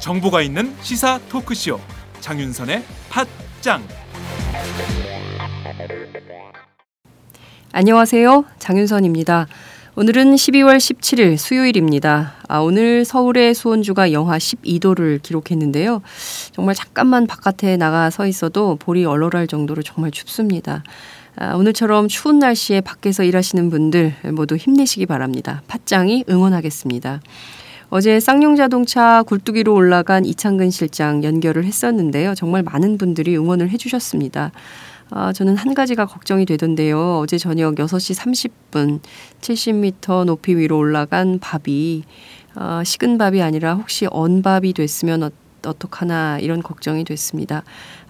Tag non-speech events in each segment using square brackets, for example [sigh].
정보가 있는 시사 토크쇼 장윤선의 팟짱 안녕하세요. 장윤선입니다. 오늘은 12월 17일 수요일입니다. 아, 오늘 서울의 수온주가 영하 12도를 기록했는데요. 정말 잠깐만 바깥에 나가 서 있어도 볼이 얼얼할 정도로 정말 춥습니다. 아, 오늘처럼 추운 날씨에 밖에서 일하시는 분들 모두 힘내시기 바랍니다. 팟짱이 응원하겠습니다. 어제 쌍용자동차 굴뚝위로 올라간 이창근 실장 연결을 했었는데요. 정말 많은 분들이 응원을 해주셨습니다. 아, 저는 한 가지가 걱정이 되던데요. 어제 저녁 6시 30분 70m 높이 위로 올라간 밥이 아, 식은 밥이 아니라 혹시 언밥이 됐으면 어, 어떡하나 이런 걱정이 됐습니다.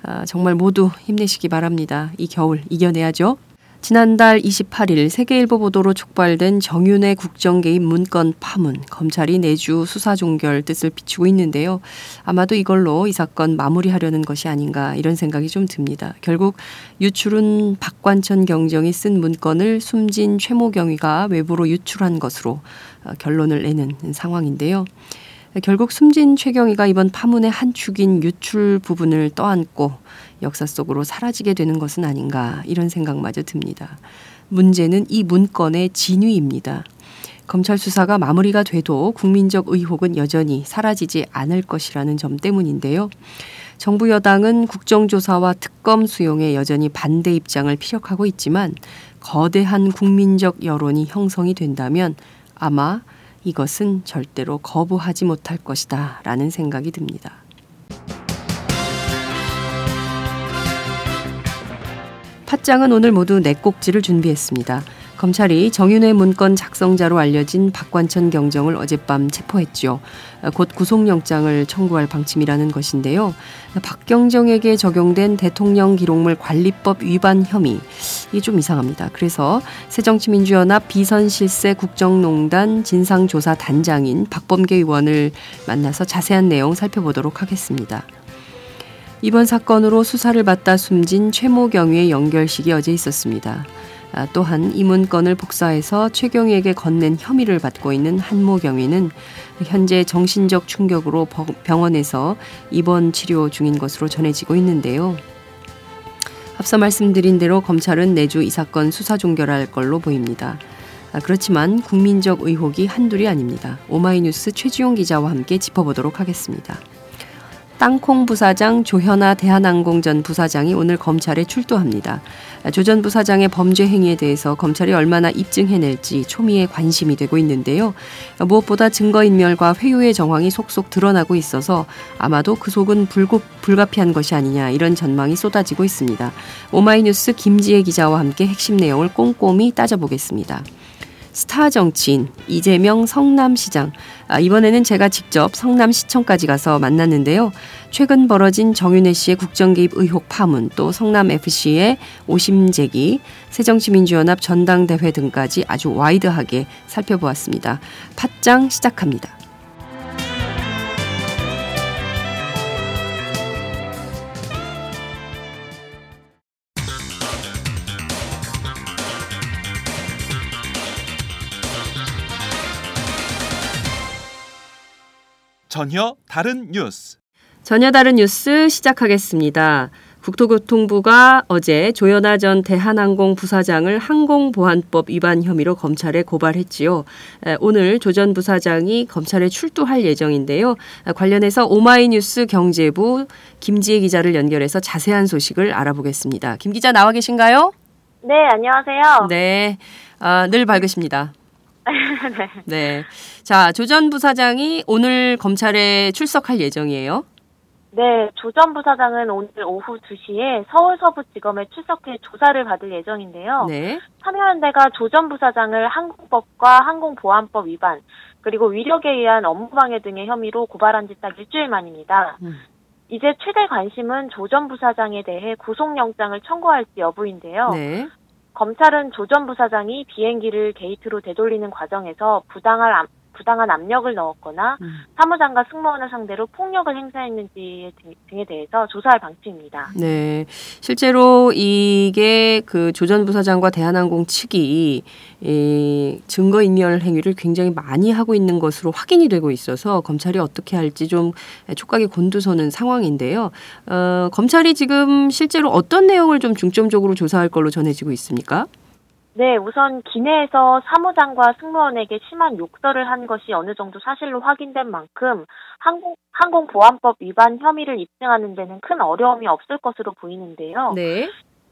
아, 정말 모두 힘내시기 바랍니다. 이 겨울 이겨내야죠. 지난달 28일 세계일보 보도로 촉발된 정윤의 국정개입 문건 파문, 검찰이 내주 수사 종결 뜻을 비추고 있는데요. 아마도 이걸로 이 사건 마무리하려는 것이 아닌가 이런 생각이 좀 듭니다. 결국 유출은 박관천 경정이 쓴 문건을 숨진 최모 경위가 외부로 유출한 것으로 어, 결론을 내는 상황인데요. 결국 숨진 최경희가 이번 파문의 한 축인 유출 부분을 떠안고 역사 속으로 사라지게 되는 것은 아닌가 이런 생각마저 듭니다. 문제는 이 문건의 진위입니다. 검찰 수사가 마무리가 돼도 국민적 의혹은 여전히 사라지지 않을 것이라는 점 때문인데요. 정부 여당은 국정조사와 특검 수용에 여전히 반대 입장을 피력하고 있지만 거대한 국민적 여론이 형성이 된다면 아마 이것은 절대로 거부하지 못할 것이다 라는 생각이 듭니다. 팟짱은 오늘 모두 네 꼭지를 준비했습니다. 검찰이 정윤회 문건 작성자로 알려진 박관천 경정을 어젯밤 체포했죠. 곧 구속영장을 청구할 방침이라는 것인데요. 박경정에게 적용된 대통령 기록물 관리법 위반 혐의 이게 좀 이상합니다. 그래서 새정치민주연합 비선실세 국정농단 진상조사 단장인 박범계 의원을 만나서 자세한 내용 살펴보도록 하겠습니다. 이번 사건으로 수사를 받다 숨진 최모 경위의 연결식이 어제 있었습니다. 아, 또한 이 문건을 복사해서 최경희에게 건넨 혐의를 받고 있는 한모 경위는 현재 정신적 충격으로 병원에서 입원 치료 중인 것으로 전해지고 있는데요. 앞서 말씀드린 대로 검찰은 내주 이 사건 수사 종결할 걸로 보입니다. 아, 그렇지만 국민적 의혹이 한둘이 아닙니다. 오마이뉴스 최지용 기자와 함께 짚어보도록 하겠습니다. 땅콩 부사장 조현아 대한항공 전 부사장이 오늘 검찰에 출두합니다. 조 전 부사장의 범죄 행위에 대해서 검찰이 얼마나 입증해낼지 초미의 관심이 되고 있는데요. 무엇보다 증거인멸과 회유의 정황이 속속 드러나고 있어서 아마도 그 속은 불급, 불가피한 것이 아니냐 이런 전망이 쏟아지고 있습니다. 오마이뉴스 김지혜 기자와 함께 핵심 내용을 꼼꼼히 따져보겠습니다. 스타 정치인 이재명 성남시장. 아, 이번에는 제가 직접 성남시청까지 가서 만났는데요. 최근 벌어진 정윤회 씨의 국정개입 의혹 파문, 또 성남FC의 오심제기, 새정치민주연합 전당대회 등까지 아주 와이드하게 살펴보았습니다. 팟짱 시작합니다. 전혀 다른 뉴스. 전혀 다른 뉴스 시작하겠습니다. 국토교통부가 어제 조현아 전 대한항공 부사장을 항공보안법 위반 혐의로 검찰에 고발했지요. 오늘 조 전 부사장이 검찰에 출두할 예정인데요. 관련해서 오마이뉴스 경제부 김지혜 기자를 연결해서 자세한 소식을 알아보겠습니다. 김 기자 나와 계신가요? 네, 안녕하세요. 네, 아, 늘 밝으십니다. [laughs] 네. 네. 자, 조 전 부사장이 오늘 검찰에 출석할 예정이에요. 네, 조 전 부사장은 오늘 오후 2시에 서울 서부지검에 출석해 조사를 받을 예정인데요. 네. 참여연대가 조 전 부사장을 항공법과 항공보안법 위반, 그리고 위력에 의한 업무방해 등의 혐의로 고발한 지 딱 일주일 만입니다. 음. 이제 최대 관심은 조 전 부사장에 대해 구속영장을 청구할지 여부인데요. 네. 검찰은 조 전 부사장이 비행기를 게이트로 되돌리는 과정에서 부당한 부당한 압력을 넣었거나 음. 사무장과 승무원을 상대로 폭력을 행사했는지 등에 대해서 조사할 방침입니다. 네, 실제로 이게 그 조전 부사장과 대한항공 측이 이 증거인멸 행위를 굉장히 많이 하고 있는 것으로 확인이 되고 있어서 검찰이 어떻게 할지 좀 촉각이 곤두서는 상황인데요. 어, 검찰이 지금 실제로 어떤 내용을 좀 중점적으로 조사할 걸로 전해지고 있습니까? 네, 우선 기내에서 사무장과 승무원에게 심한 욕설을 한 것이 어느 정도 사실로 확인된 만큼 항공, 항공보안법 위반 혐의를 입증하는 데는 큰 어려움이 없을 것으로 보이는데요. 네.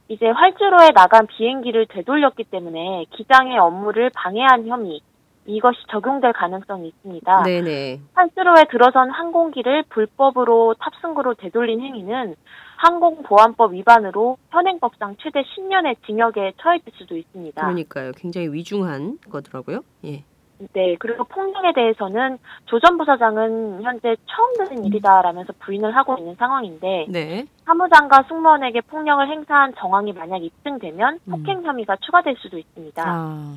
이제 활주로에 나간 비행기를 되돌렸기 때문에 기장의 업무를 방해한 혐의, 이것이 적용될 가능성이 있습니다. 네네. 활주로에 들어선 항공기를 불법으로 탑승구로 되돌린 행위는 항공보안법 위반으로 현행법상 최대 10년의 징역에 처해질 수도 있습니다. 그러니까요. 굉장히 위중한 거더라고요. 예. 네, 그리고 폭력에 대해서는 조 전 부사장은 현재 처음 듣는 일이다라면서 부인을 하고 있는 상황인데 네. 사무장과 승무원에게 폭력을 행사한 정황이 만약 입증되면 음. 폭행 혐의가 추가될 수도 있습니다. 아.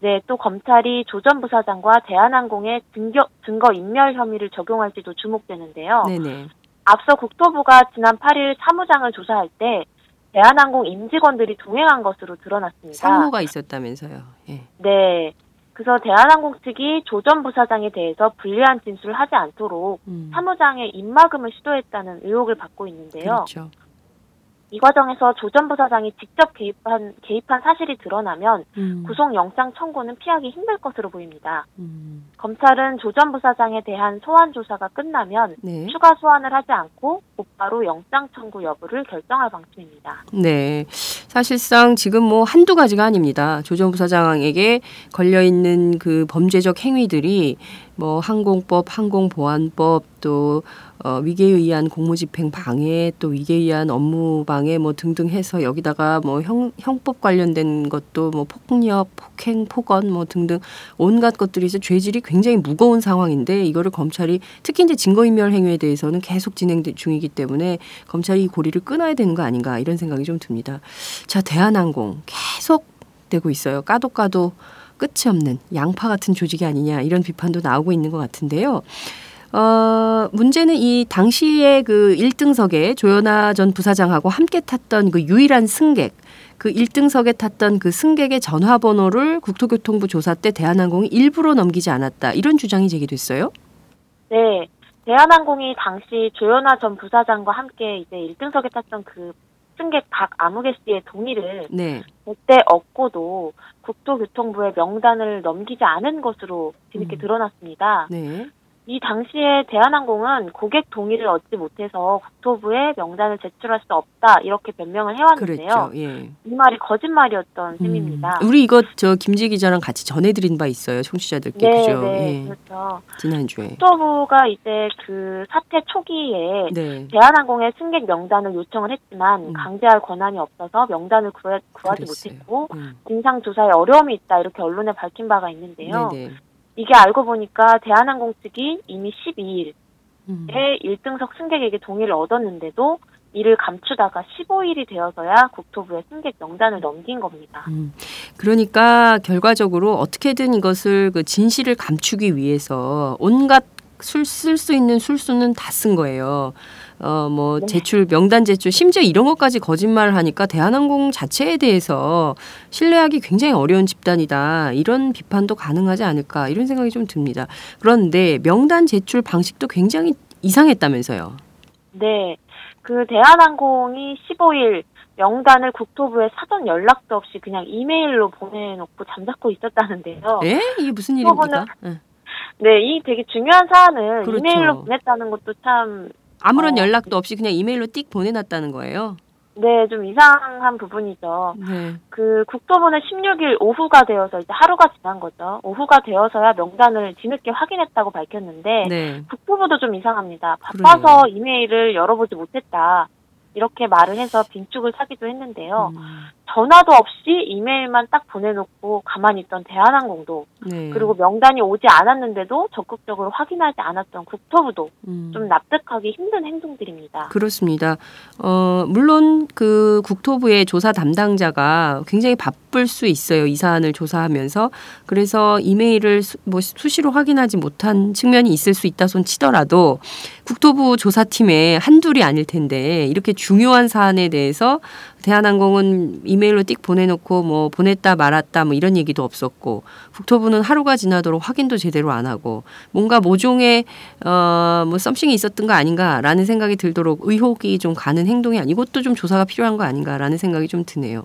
네, 또 검찰이 조 전 부사장과 대한항공의 증거, 증거 인멸 혐의를 적용할지도 주목되는데요. 네네. 앞서 국토부가 지난 8일 사무장을 조사할 때 대한항공 임직원들이 동행한 것으로 드러났습니다. 상무가 있었다면서요. 예. 네. 그래서 대한항공 측이 조전 부사장에 대해서 불리한 진술을 하지 않도록 음. 사무장의 입막음을 시도했다는 의혹을 받고 있는데요. 그렇죠. 이 과정에서 조 전 부사장이 직접 개입한 개입한 사실이 드러나면 음. 구속 영장 청구는 피하기 힘들 것으로 보입니다. 음. 검찰은 조 전 부사장에 대한 소환 조사가 끝나면 네. 추가 소환을 하지 않고 곧바로 영장 청구 여부를 결정할 방침입니다. 네. 사실상 지금 뭐 한두 가지가 아닙니다. 조 전 부사장에게 걸려 있는 그 범죄적 행위들이 뭐 항공법, 항공보안법 또 어, 위계에 의한 공무집행 방해 또 위계에 의한 업무 방해 뭐 등등 해서 여기다가 뭐 형, 형법 관련된 것도 뭐 폭력, 폭행, 폭언 뭐 등등 온갖 것들이 이제 죄질이 굉장히 무거운 상황인데 이거를 검찰이 특히 이제 증거인멸 행위에 대해서는 계속 진행 중이기 때문에 검찰이 이 고리를 끊어야 되는 거 아닌가 이런 생각이 좀 듭니다. 자, 대한항공 계속 되고 있어요. 까도 까도 끝이 없는 양파 같은 조직이 아니냐 이런 비판도 나오고 있는 것 같은데요. 어, 문제는 이 당시에 그 1등석에 조연아 전 부사장하고 함께 탔던 그 유일한 승객, 그 1등석에 탔던 그 승객의 전화번호를 국토교통부 조사 때 대한항공이 일부러 넘기지 않았다. 이런 주장이 제기됐어요? 네. 대한항공이 당시 조연아 전 부사장과 함께 이제 1등석에 탔던 그 승객 박 아무개 씨의 동의를 네. 그때 얻고도 국토교통부의 명단을 넘기지 않은 것으로 뒤늦게 음. 드러났습니다. 네. 이 당시에 대한항공은 고객 동의를 얻지 못해서 국토부에 명단을 제출할 수 없다 이렇게 변명을 해왔는데요. 그렇죠. 예. 이 말이 거짓말이었던 음. 셈입니다. 우리 이거 저 김지 기자랑 같이 전해드린 바 있어요, 청취자들께 네, 그죠? 네, 예. 그렇죠. 지난주에 국토부가 이제 그 사태 초기에 네. 대한항공의 승객 명단을 요청을 했지만 음. 강제할 권한이 없어서 명단을 구하, 그랬어요. 못했고 음. 진상 조사에 어려움이 있다 이렇게 언론에 밝힌 바가 있는데요. 네네. 이게 알고 보니까 대한항공 측이 이미 12일에 음. 1등석 승객에게 동의를 얻었는데도 이를 감추다가 15일이 되어서야 국토부에 승객 명단을 넘긴 겁니다. 음, 그러니까 결과적으로 어떻게든 이것을 그 진실을 감추기 위해서 온갖 쓸수 있는 술수는 다 쓴 거예요. 어, 뭐, 네. 제출, 명단 제출, 심지어 이런 것까지 거짓말을 하니까 대한항공 자체에 대해서 신뢰하기 굉장히 어려운 집단이다. 이런 비판도 가능하지 않을까. 이런 생각이 좀 듭니다. 그런데 명단 제출 방식도 굉장히 이상했다면서요. 네. 그 대한항공이 15일 명단을 국토부에 사전 연락도 없이 그냥 이메일로 보내놓고 잠자코 있었다는데요. 예? 이게 무슨 일입니까? 네, 이 되게 중요한 사안을 그렇죠. 이메일로 보냈다는 것도 참 아무런 어, 연락도 없이 그냥 이메일로 띡 보내놨다는 거예요. 네, 좀 이상한 부분이죠. 네. 그 국토부는 16일 오후가 되어서 이제 하루가 지난 거죠. 오후가 되어서야 명단을 뒤늦게 확인했다고 밝혔는데 네. 국토부도 좀 이상합니다. 바빠서 그래요. 이메일을 열어보지 못했다. 이렇게 말을 해서 빈축을 사기도 했는데요. 음. 전화도 없이 이메일만 딱 보내놓고 가만히 있던 대한항공도 네. 그리고 명단이 오지 않았는데도 적극적으로 확인하지 않았던 국토부도 음. 좀 납득하기 힘든 행동들입니다. 그렇습니다. 어, 물론 그 국토부의 조사 담당자가 굉장히 바쁠 수 있어요. 이 사안을 조사하면서 그래서 이메일을 수, 뭐 수시로 확인하지 못한 측면이 있을 수 있다 손 치더라도 국토부 조사팀에 한둘이 아닐 텐데 이렇게 중요한 사안에 대해서 대한항공은 이메일로 띡 보내놓고 뭐 보냈다 말았다 뭐 이런 얘기도 없었고 국토부는 하루가 지나도록 확인도 제대로 안 하고 뭔가 모종의 어뭐 썸씽이 있었던 거 아닌가라는 생각이 들도록 의혹이 좀 가는 행동이 아니 이것도 좀 조사가 필요한 거 아닌가라는 생각이 좀 드네요.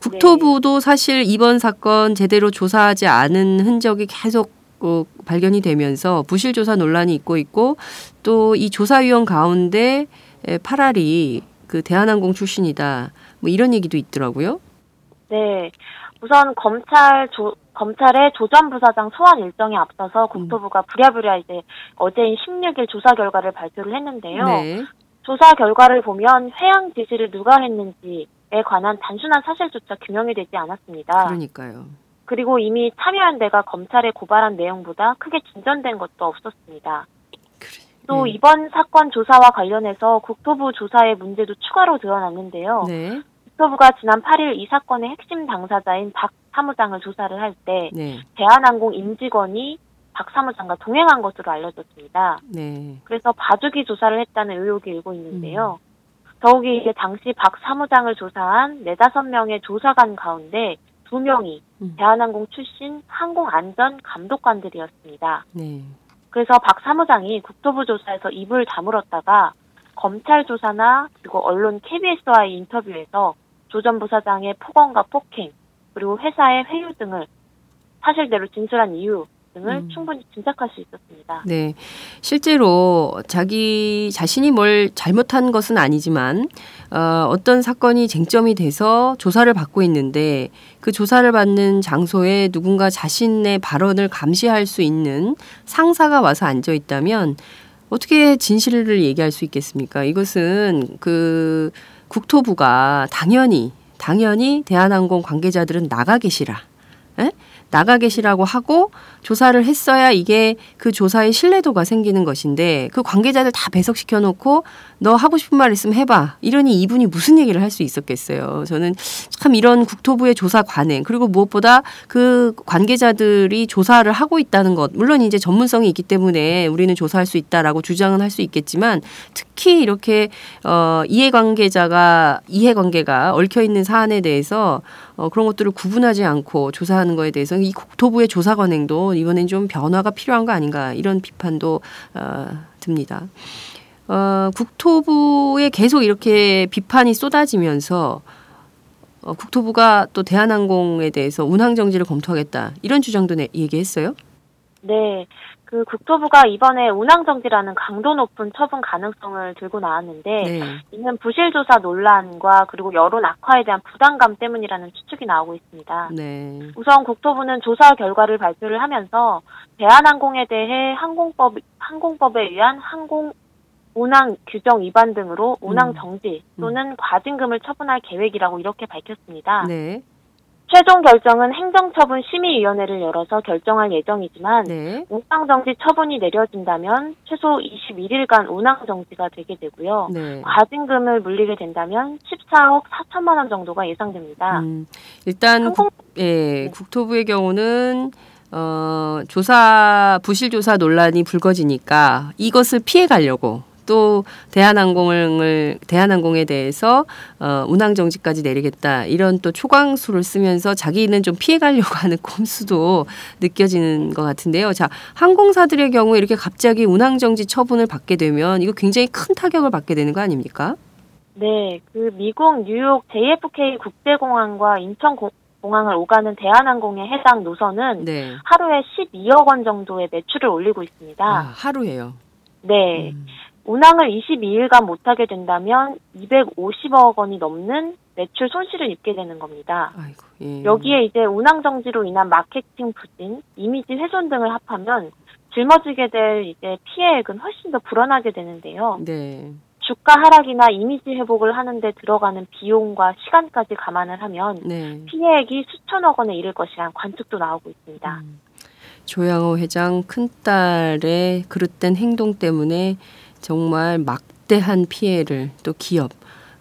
국토부도 사실 이번 사건 제대로 조사하지 않은 흔적이 계속 어, 발견이 되면서 부실 조사 논란이 있고 있고 또 이 조사위원 가운데 파랄이 그 대한항공 출신이다. 뭐 이런 얘기도 있더라고요. 네. 우선 검찰 조, 검찰의 조전 부사장 소환 일정에 앞서서 국토부가 부랴부랴 이제 어제인 16일 조사 결과를 발표를 했는데요. 네. 조사 결과를 보면 회항 지시를 누가 했는지에 관한 단순한 사실조차 규명이 되지 않았습니다. 그러니까요. 그리고 이미 참여연대가 검찰에 고발한 내용보다 크게 진전된 것도 없었습니다. 또 네. 이번 사건 조사와 관련해서 국토부 조사의 문제도 추가로 드러났는데요. 네. 국토부가 지난 8일 이 사건의 핵심 당사자인 박 사무장을 조사를 할때 네. 대한항공 임직원이 박 사무장과 동행한 것으로 알려졌습니다. 네. 그래서 봐주기 조사를 했다는 의혹이 일고 있는데요. 음. 더욱이 이제 당시 박 사무장을 조사한 네다섯 명의 조사관 가운데 두 명이 음. 대한항공 출신 항공안전 감독관들이었습니다. 네. 그래서 박 사무장이 국토부 조사에서 입을 다물었다가 검찰 조사나 그리고 언론 KBS와의 인터뷰에서 조 전 부사장의 폭언과 폭행 그리고 회사의 회유 등을 사실대로 진술한 이유 등을 음. 충분히 짐작할 수 있었습니다. 네. 실제로 자기 자신이 뭘 잘못한 것은 아니지만 어, 어떤 사건이 쟁점이 돼서 조사를 받고 있는데 그 조사를 받는 장소에 누군가 자신의 발언을 감시할 수 있는 상사가 와서 앉아 있다면 어떻게 진실을 얘기할 수 있겠습니까? 이것은 그 국토부가 당연히 당연히 대한항공 관계자들은 나가 계시라. 에? 나가 계시라고 하고 조사를 했어야 이게 그 조사의 신뢰도가 생기는 것인데 그 관계자들 다 배석시켜 놓고 너 하고 싶은 말 있으면 해봐. 이러니 이분이 무슨 얘기를 할 수 있었겠어요. 저는 참 이런 국토부의 조사 관행 그리고 무엇보다 그 관계자들이 조사를 하고 있다는 것 물론 이제 전문성이 있기 때문에 우리는 조사할 수 있다라고 주장은 할 수 있겠지만 특히 이렇게 어 이해관계자가 이해관계가 얽혀 있는 사안에 대해서 어 그런 것들을 구분하지 않고 조사하는 거에 대해서 이 국토부의 조사 관행도 이번엔 좀 변화가 필요한 거 아닌가 이런 비판도 어 듭니다. 어, 국토부에 계속 이렇게 비판이 쏟아지면서 어, 국토부가 또 대한항공에 대해서 운항 정지를 검토하겠다 이런 주장도 내, 얘기했어요. 네, 그 국토부가 이번에 운항 정지라는 강도 높은 처분 가능성을 들고 나왔는데 네. 이는 부실 조사 논란과 그리고 여론 악화에 대한 부담감 때문이라는 추측이 나오고 있습니다. 네. 우선 국토부는 조사 결과를 발표를 하면서 대한항공에 대해 항공법 항공법에 의한 항공 운항 규정 위반 등으로 운항 음. 정지 또는 음. 과징금을 처분할 계획이라고 이렇게 밝혔습니다. 네. 최종 결정은 행정처분 심의위원회를 열어서 결정할 예정이지만 네. 운항정지 처분이 내려진다면 최소 21일간 운항정지가 되게 되고요. 네. 과징금을 물리게 된다면 14억 4천만 원 정도가 예상됩니다. 음, 일단 항공... 국, 예, 네. 국토부의 경우는 어, 조사 부실 조사 논란이 불거지니까 이것을 피해 가려고 또 대한항공을 대한항공에 대해서 어, 운항 정지까지 내리겠다 이런 또 초강수를 쓰면서 자기는 좀 피해가려고 [laughs] 하는 꼼수도 느껴지는 것 같은데요. 자 항공사들의 경우 이렇게 갑자기 운항 정지 처분을 받게 되면 이거 굉장히 큰 타격을 받게 되는 거 아닙니까? 네, 그 미국 뉴욕 JFK 국제공항과 인천 공항을 오가는 대한항공의 해당 노선은 네. 하루에 12억 원 정도의 매출을 올리고 있습니다. 아, 하루에요? 네. 음. 운항을 22일간 못하게 된다면 250억 원이 넘는 매출 손실을 입게 되는 겁니다. 아이고, 예. 여기에 이제 운항 정지로 인한 마케팅 부진, 이미지 훼손 등을 합하면 짊어지게 될 이제 피해액은 훨씬 더 불어나게 되는데요. 네. 주가 하락이나 이미지 회복을 하는데 들어가는 비용과 시간까지 감안을 하면 네. 피해액이 수천억 원에 이를 것이라는 관측도 나오고 있습니다. 음. 조양호 회장 큰딸의 그릇된 행동 때문에 정말 막대한 피해를 또 기업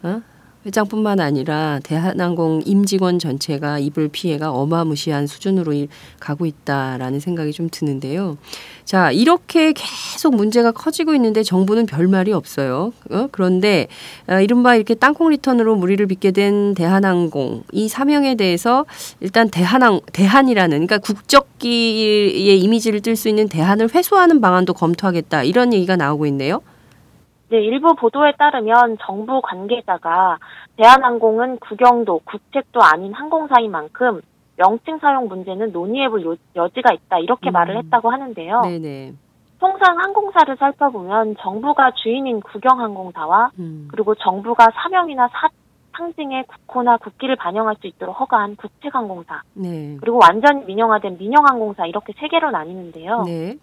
어? 회장뿐만 아니라 대한항공 임직원 전체가 입을 피해가 어마무시한 수준으로 가고 있다라는 생각이 좀 드는데요. 자, 이렇게 계속 문제가 커지고 있는데 정부는 별 말이 없어요. 어? 그런데 어, 이른바 이렇게 땅콩 리턴으로 무리를 빚게 된 대한항공 이 사명에 대해서 일단 대한항 대한이라는 그러니까 국적기의 이미지를 뜰 수 있는 대한을 회수하는 방안도 검토하겠다 이런 얘기가 나오고 있네요. 네, 일부 보도에 따르면 정부 관계자가 대한항공은 국영도, 국책도 아닌 항공사인 만큼 명칭 사용 문제는 논의해볼 여지가 있다 이렇게 음. 말을 했다고 하는데요. 네네. 통상 항공사를 살펴보면 정부가 주인인 국영항공사와 음. 그리고 정부가 사명이나 사, 상징의 국호나 국기를 반영할 수 있도록 허가한 국책항공사 네. 그리고 완전히 민영화된 민영항공사 이렇게 세 개로 나뉘는데요. 네.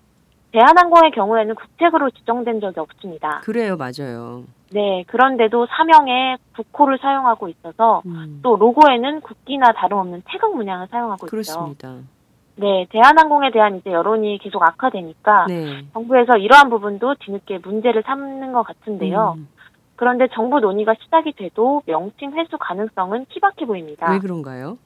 대한항공의 경우에는 국책으로 지정된 적이 없습니다. 그래요, 맞아요. 네, 그런데도 사명에 국호를 사용하고 있어서 음. 또 로고에는 국기나 다름없는 태극 문양을 사용하고 그렇습니다. 있죠. 네, 대한항공에 대한 이제 여론이 계속 악화되니까 네. 정부에서 이러한 부분도 뒤늦게 문제를 삼는 것 같은데요. 음. 그런데 정부 논의가 시작이 돼도 명칭 회수 가능성은 희박해 보입니다. 왜 그런가요?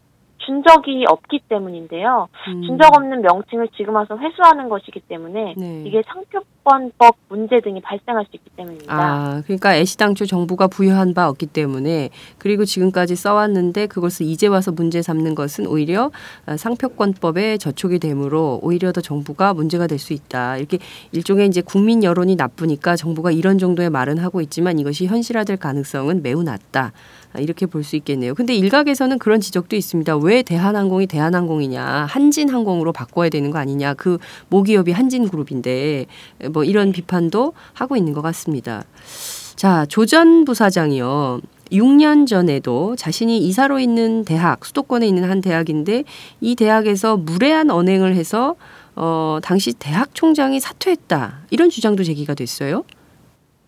준 적이 없기 때문인데요. 음. 준적 없는 명칭을 지금 와서 회수하는 것이기 때문에 네. 이게 상표권법 문제 등이 발생할 수 있기 때문입니다. 아, 그러니까 애시당초 정부가 부여한 바 없기 때문에 그리고 지금까지 써왔는데 그것을 이제 와서 문제 삼는 것은 오히려 상표권법에 저촉이 되므로 오히려 더 정부가 문제가 될 수 있다. 이렇게 일종의 이제 국민 여론이 나쁘니까 정부가 이런 정도의 말은 하고 있지만 이것이 현실화될 가능성은 매우 낮다. 아, 이렇게 볼 수 있겠네요. 근데 일각에서는 그런 지적도 있습니다. 왜 대한항공이 대한항공이냐, 한진항공으로 바꿔야 되는 거 아니냐, 그 모기업이 한진그룹인데 뭐 이런 비판도 하고 있는 것 같습니다. 자, 조전 부사장이요. 6년 전에도 자신이 이사로 있는 대학, 수도권에 있는 한 대학인데 이 대학에서 무례한 언행을 해서 어, 당시 대학 총장이 사퇴했다. 이런 주장도 제기가 됐어요.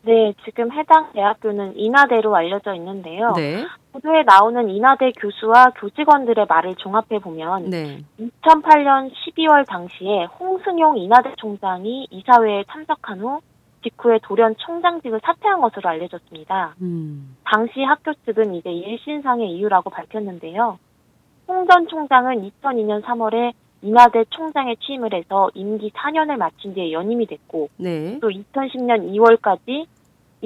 네, 지금 해당 대학교는 인하대로 알려져 있는데요. 네. 보도에 나오는 인하대 교수와 교직원들의 말을 종합해 보면 네. 2008년 12월 당시에 홍승용 인하대 총장이 이사회에 참석한 후 직후에 돌연 총장직을 사퇴한 것으로 알려졌습니다. 음. 당시 학교 측은 이제 일신상의 이유라고 밝혔는데요. 홍 전 총장은 2002년 3월에 인하대 총장에 취임을 해서 임기 4년을 마친 뒤에 연임이 됐고 네. 또 2010년 2월까지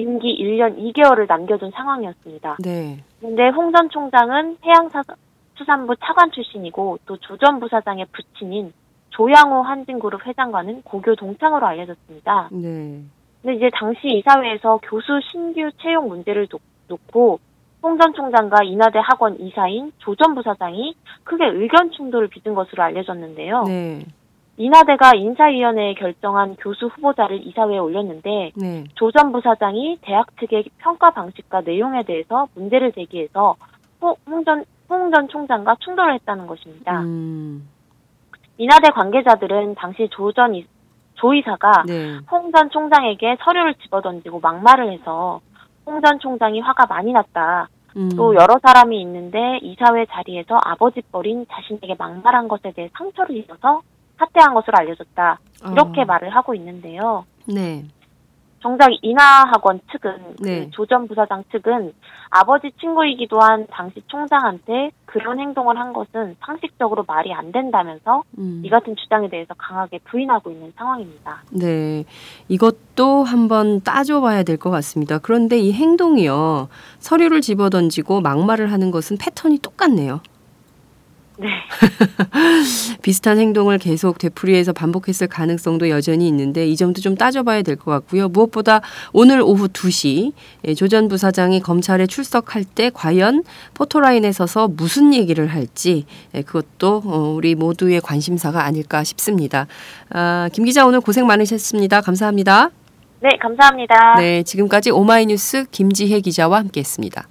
임기 1년 2개월을 남겨둔 상황이었습니다. 네. 그런데 홍 전 총장은 해양수산부 차관 출신이고 또 조 전 부사장의 부친인 조양호 한진그룹 회장과는 고교 동창으로 알려졌습니다. 네. 근데 이제 당시 이사회에서 교수 신규 채용 문제를 놓고 홍 전 총장과 인하대 학원 이사인 조 전 부사장이 크게 의견 충돌을 빚은 것으로 알려졌는데요. 네. 인하대가 인사위원회에 결정한 교수 후보자를 이사회에 올렸는데 네. 조 전 부사장이 대학 측의 평가 방식과 내용에 대해서 문제를 제기해서 홍전 홍전 총장과 충돌을 했다는 것입니다. 음. 인하대 관계자들은 당시 조전 이, 조 이사가 네. 홍전 총장에게 서류를 집어던지고 막말을 해서 홍 전 총장이 화가 많이 났다. 음. 또 여러 사람이 있는데 이사회 자리에서 아버지 뻘인 자신에게 막말한 것에 대해 상처를 입어서 사퇴한 것으로 알려졌다. 이렇게 어. 말을 하고 있는데요. 네. 정작 인하학원 측은 그 네. 그 조전 부사장 측은 아버지 친구이기도 한 당시 총장한테 그런 행동을 한 것은 상식적으로 말이 안 된다면서 음. 이 같은 주장에 대해서 강하게 부인하고 있는 상황입니다. 네, 이것도 한번 따져봐야 될 것 같습니다. 그런데 이 행동이요 서류를 집어던지고 막말을 하는 것은 패턴이 똑같네요. 네. [laughs] 비슷한 행동을 계속 되풀이해서 반복했을 가능성도 여전히 있는데 이 점도 좀 따져봐야 될 것 같고요. 무엇보다 오늘 오후 2시 예, 조전 부사장이 검찰에 출석할 때 과연 포토라인에 서서 무슨 얘기를 할지 예, 그것도 어, 우리 모두의 관심사가 아닐까 싶습니다. 아, 김 기자 오늘 고생 많으셨습니다. 감사합니다. 네, 감사합니다. 네, 지금까지 오마이뉴스 김지혜 기자와 함께했습니다.